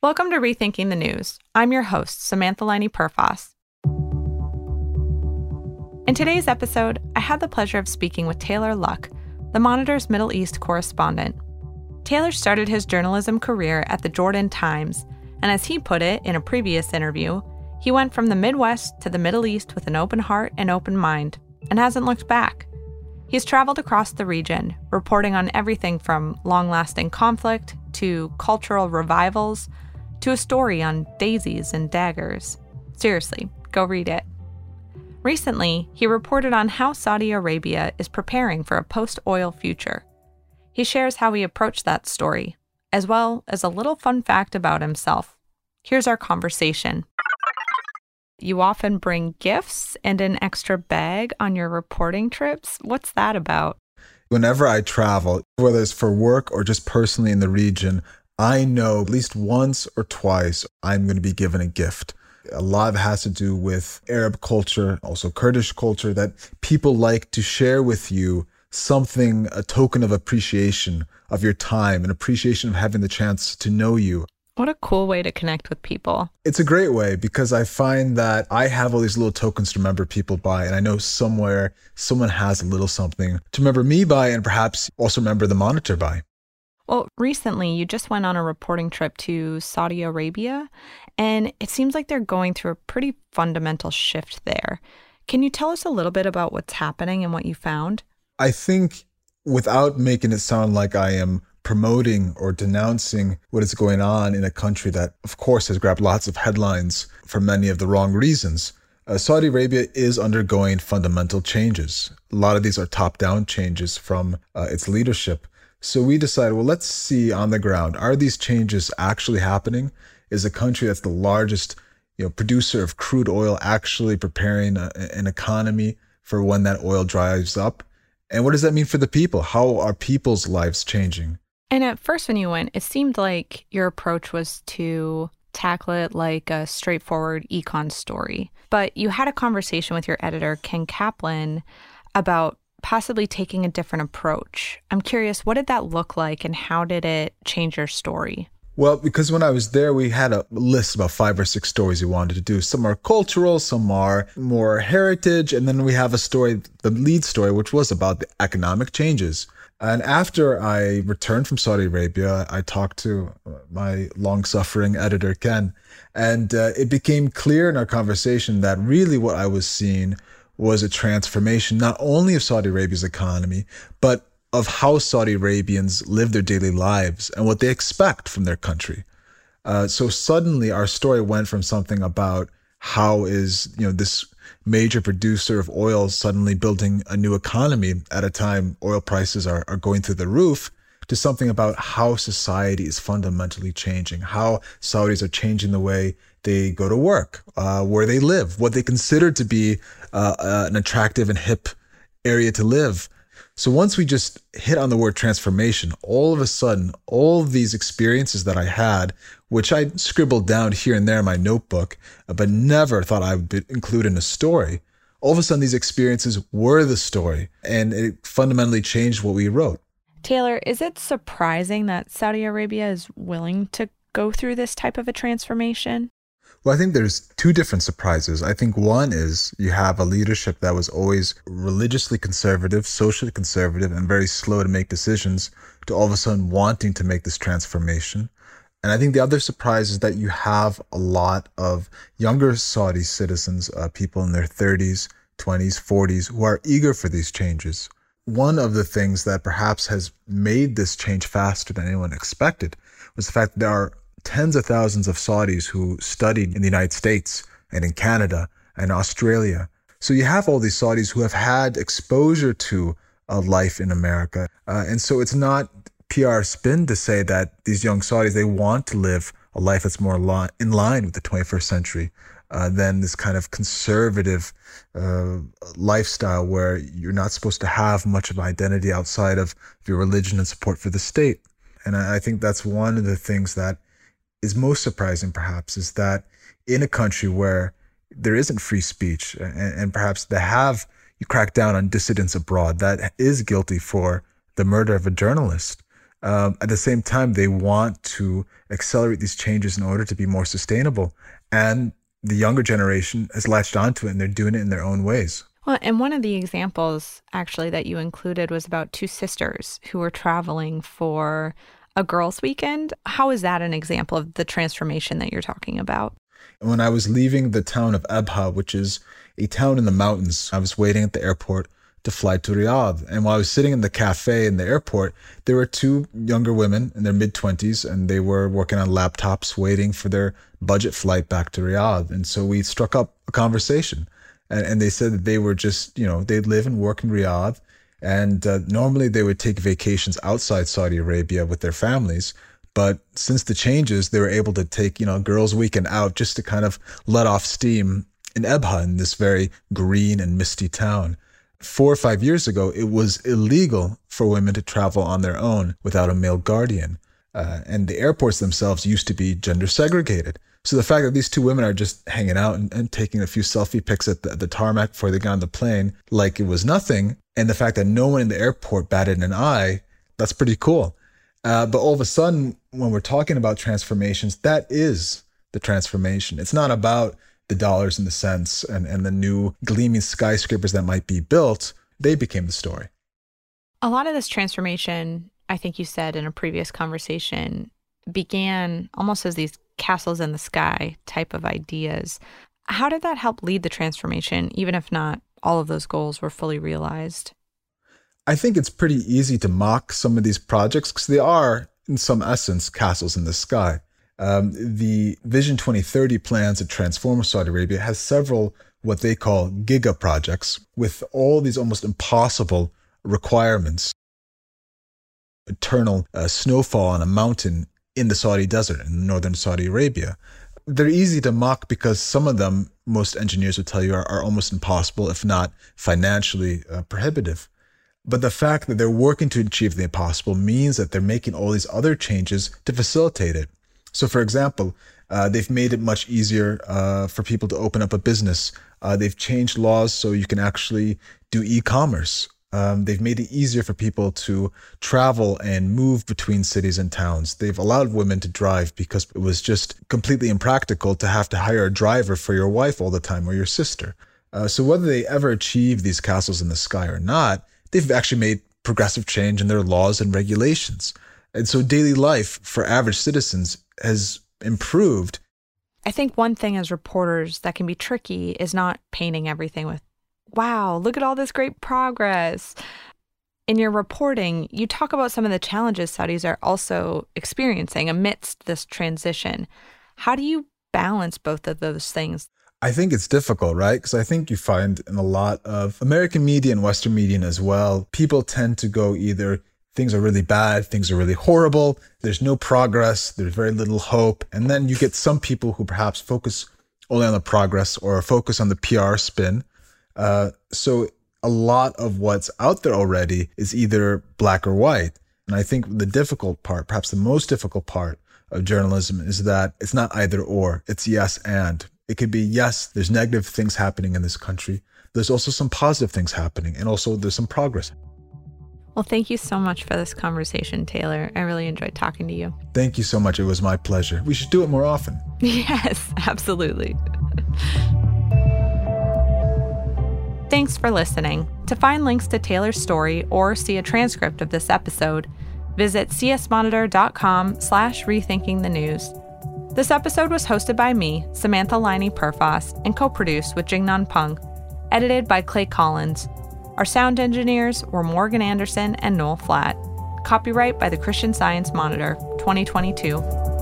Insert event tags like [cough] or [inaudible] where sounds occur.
Welcome to Rethinking the News. I'm your host, Samantha Laine Perfas. In today's episode, I had the pleasure of speaking with Taylor Luck, the Monitor's Middle East correspondent. Taylor started his journalism career at the Jordan Times, and as he put it in a previous interview, he went from the Midwest to the Middle East with an open heart and open mind, and hasn't looked back. He's traveled across the region, reporting on everything from long lasting conflict to cultural revivals to a story on daisies and daggers. Seriously, go read it. Recently, he reported on how Saudi Arabia is preparing for a post oil future. He shares how he approached that story, as well as a little fun fact about himself. Here's our conversation. You often bring gifts and an extra bag on your reporting trips. What's that about? Whenever I travel, whether it's for work or just personally in the region, I know at least once or twice I'm going to be given a gift. A lot of it has to do with Arab culture, also Kurdish culture, that people like to share with you something, a token of appreciation of your time, an appreciation of having the chance to know you. What a cool way to connect with people. It's a great way because I find that I have all these little tokens to remember people by, and I know somewhere someone has a little something to remember me by, and perhaps also remember the monitor by. Well, recently you just went on a reporting trip to Saudi Arabia, and it seems like they're going through a pretty fundamental shift there. Can you tell us a little bit about what's happening and what you found? I think without making it sound like I am promoting or denouncing what is going on in a country that, of course, has grabbed lots of headlines for many of the wrong reasons. Uh, Saudi Arabia is undergoing fundamental changes. A lot of these are top down changes from uh, its leadership. So we decided, well, let's see on the ground, are these changes actually happening? Is a country that's the largest you know, producer of crude oil actually preparing a, an economy for when that oil dries up? And what does that mean for the people? How are people's lives changing? And at first, when you went, it seemed like your approach was to tackle it like a straightforward econ story. But you had a conversation with your editor, Ken Kaplan, about possibly taking a different approach. I'm curious, what did that look like and how did it change your story? Well, because when I was there, we had a list about five or six stories we wanted to do. Some are cultural, some are more heritage, and then we have a story, the lead story, which was about the economic changes. And after I returned from Saudi Arabia, I talked to my long suffering editor, Ken, and uh, it became clear in our conversation that really what I was seeing was a transformation not only of Saudi Arabia's economy, but of how Saudi Arabians live their daily lives and what they expect from their country. Uh, so suddenly our story went from something about how is you know this major producer of oil suddenly building a new economy at a time oil prices are, are going through the roof to something about how society is fundamentally changing, how Saudis are changing the way they go to work, uh, where they live, what they consider to be uh, uh, an attractive and hip area to live. So once we just hit on the word transformation, all of a sudden, all these experiences that I had, which I scribbled down here and there in my notebook, but never thought I would include in a story, all of a sudden these experiences were the story and it fundamentally changed what we wrote. Taylor, is it surprising that Saudi Arabia is willing to go through this type of a transformation? Well, I think there's two different surprises. I think one is you have a leadership that was always religiously conservative, socially conservative, and very slow to make decisions to all of a sudden wanting to make this transformation. And I think the other surprise is that you have a lot of younger Saudi citizens, uh, people in their 30s, 20s, 40s, who are eager for these changes. One of the things that perhaps has made this change faster than anyone expected was the fact that there are tens of thousands of Saudis who studied in the United States and in Canada and Australia. So you have all these Saudis who have had exposure to a life in America. Uh, and so it's not PR spin to say that these young Saudis, they want to live a life that's more li- in line with the 21st century uh, than this kind of conservative uh, lifestyle where you're not supposed to have much of an identity outside of your religion and support for the state. And I, I think that's one of the things that is most surprising, perhaps, is that in a country where there isn't free speech and, and perhaps they have you crack down on dissidents abroad that is guilty for the murder of a journalist. Um, at the same time, they want to accelerate these changes in order to be more sustainable. And the younger generation has latched onto it and they're doing it in their own ways. Well, and one of the examples actually that you included was about two sisters who were traveling for a girls' weekend. How is that an example of the transformation that you're talking about? When I was leaving the town of Abha, which is a town in the mountains, I was waiting at the airport to fly to Riyadh. And while I was sitting in the cafe in the airport, there were two younger women in their mid 20s, and they were working on laptops waiting for their budget flight back to Riyadh. And so we struck up a conversation. And, and they said that they were just, you know, they live and work in Riyadh. And uh, normally they would take vacations outside Saudi Arabia with their families. But since the changes, they were able to take, you know, girls' weekend out just to kind of let off steam in Abha, in this very green and misty town. Four or five years ago, it was illegal for women to travel on their own without a male guardian. Uh, and the airports themselves used to be gender segregated. So the fact that these two women are just hanging out and, and taking a few selfie pics at the, the, tarmac before they got on the plane, like it was nothing, and the fact that no one in the airport batted an eye, that's pretty cool. Uh, but all of a sudden, when we're talking about transformations, that is the transformation. It's not about the dollars and the cents and, and the new gleaming skyscrapers that might be built. They became the story. A lot of this transformation, I think you said in a previous conversation, began almost as these castles in the sky type of ideas. How did that help lead the transformation, even if not all of those goals were fully realized? I think it's pretty easy to mock some of these projects because they are, in some essence, castles in the sky. Um, the Vision 2030 plans to transform Saudi Arabia has several what they call giga projects with all these almost impossible requirements. Eternal uh, snowfall on a mountain in the Saudi desert in northern Saudi Arabia. They're easy to mock because some of them, most engineers would tell you, are, are almost impossible, if not financially uh, prohibitive. But the fact that they're working to achieve the impossible means that they're making all these other changes to facilitate it. So, for example, uh, they've made it much easier uh, for people to open up a business. Uh, they've changed laws so you can actually do e commerce. Um, they've made it easier for people to travel and move between cities and towns. They've allowed women to drive because it was just completely impractical to have to hire a driver for your wife all the time or your sister. Uh, so, whether they ever achieve these castles in the sky or not, they've actually made progressive change in their laws and regulations. And so, daily life for average citizens has improved. I think one thing as reporters that can be tricky is not painting everything with, wow, look at all this great progress. In your reporting, you talk about some of the challenges Saudis are also experiencing amidst this transition. How do you balance both of those things? I think it's difficult, right? Because I think you find in a lot of American media and Western media as well, people tend to go either things are really bad, things are really horrible, there's no progress, there's very little hope. And then you get some people who perhaps focus only on the progress or focus on the PR spin. Uh, so a lot of what's out there already is either black or white. And I think the difficult part, perhaps the most difficult part of journalism is that it's not either or, it's yes and. It could be yes, there's negative things happening in this country. There's also some positive things happening, and also there's some progress. Well, thank you so much for this conversation, Taylor. I really enjoyed talking to you. Thank you so much. It was my pleasure. We should do it more often. [laughs] Yes, absolutely. Thanks for listening. To find links to Taylor's story or see a transcript of this episode, visit csmonitor.com slash rethinking the news. This episode was hosted by me, Samantha Laine Perfas, and co-produced with Jingnan Peng, edited by Clay Collins. Our sound engineers were Morgan Anderson and Noel Flatt. Copyright by the Christian Science Monitor, 2022.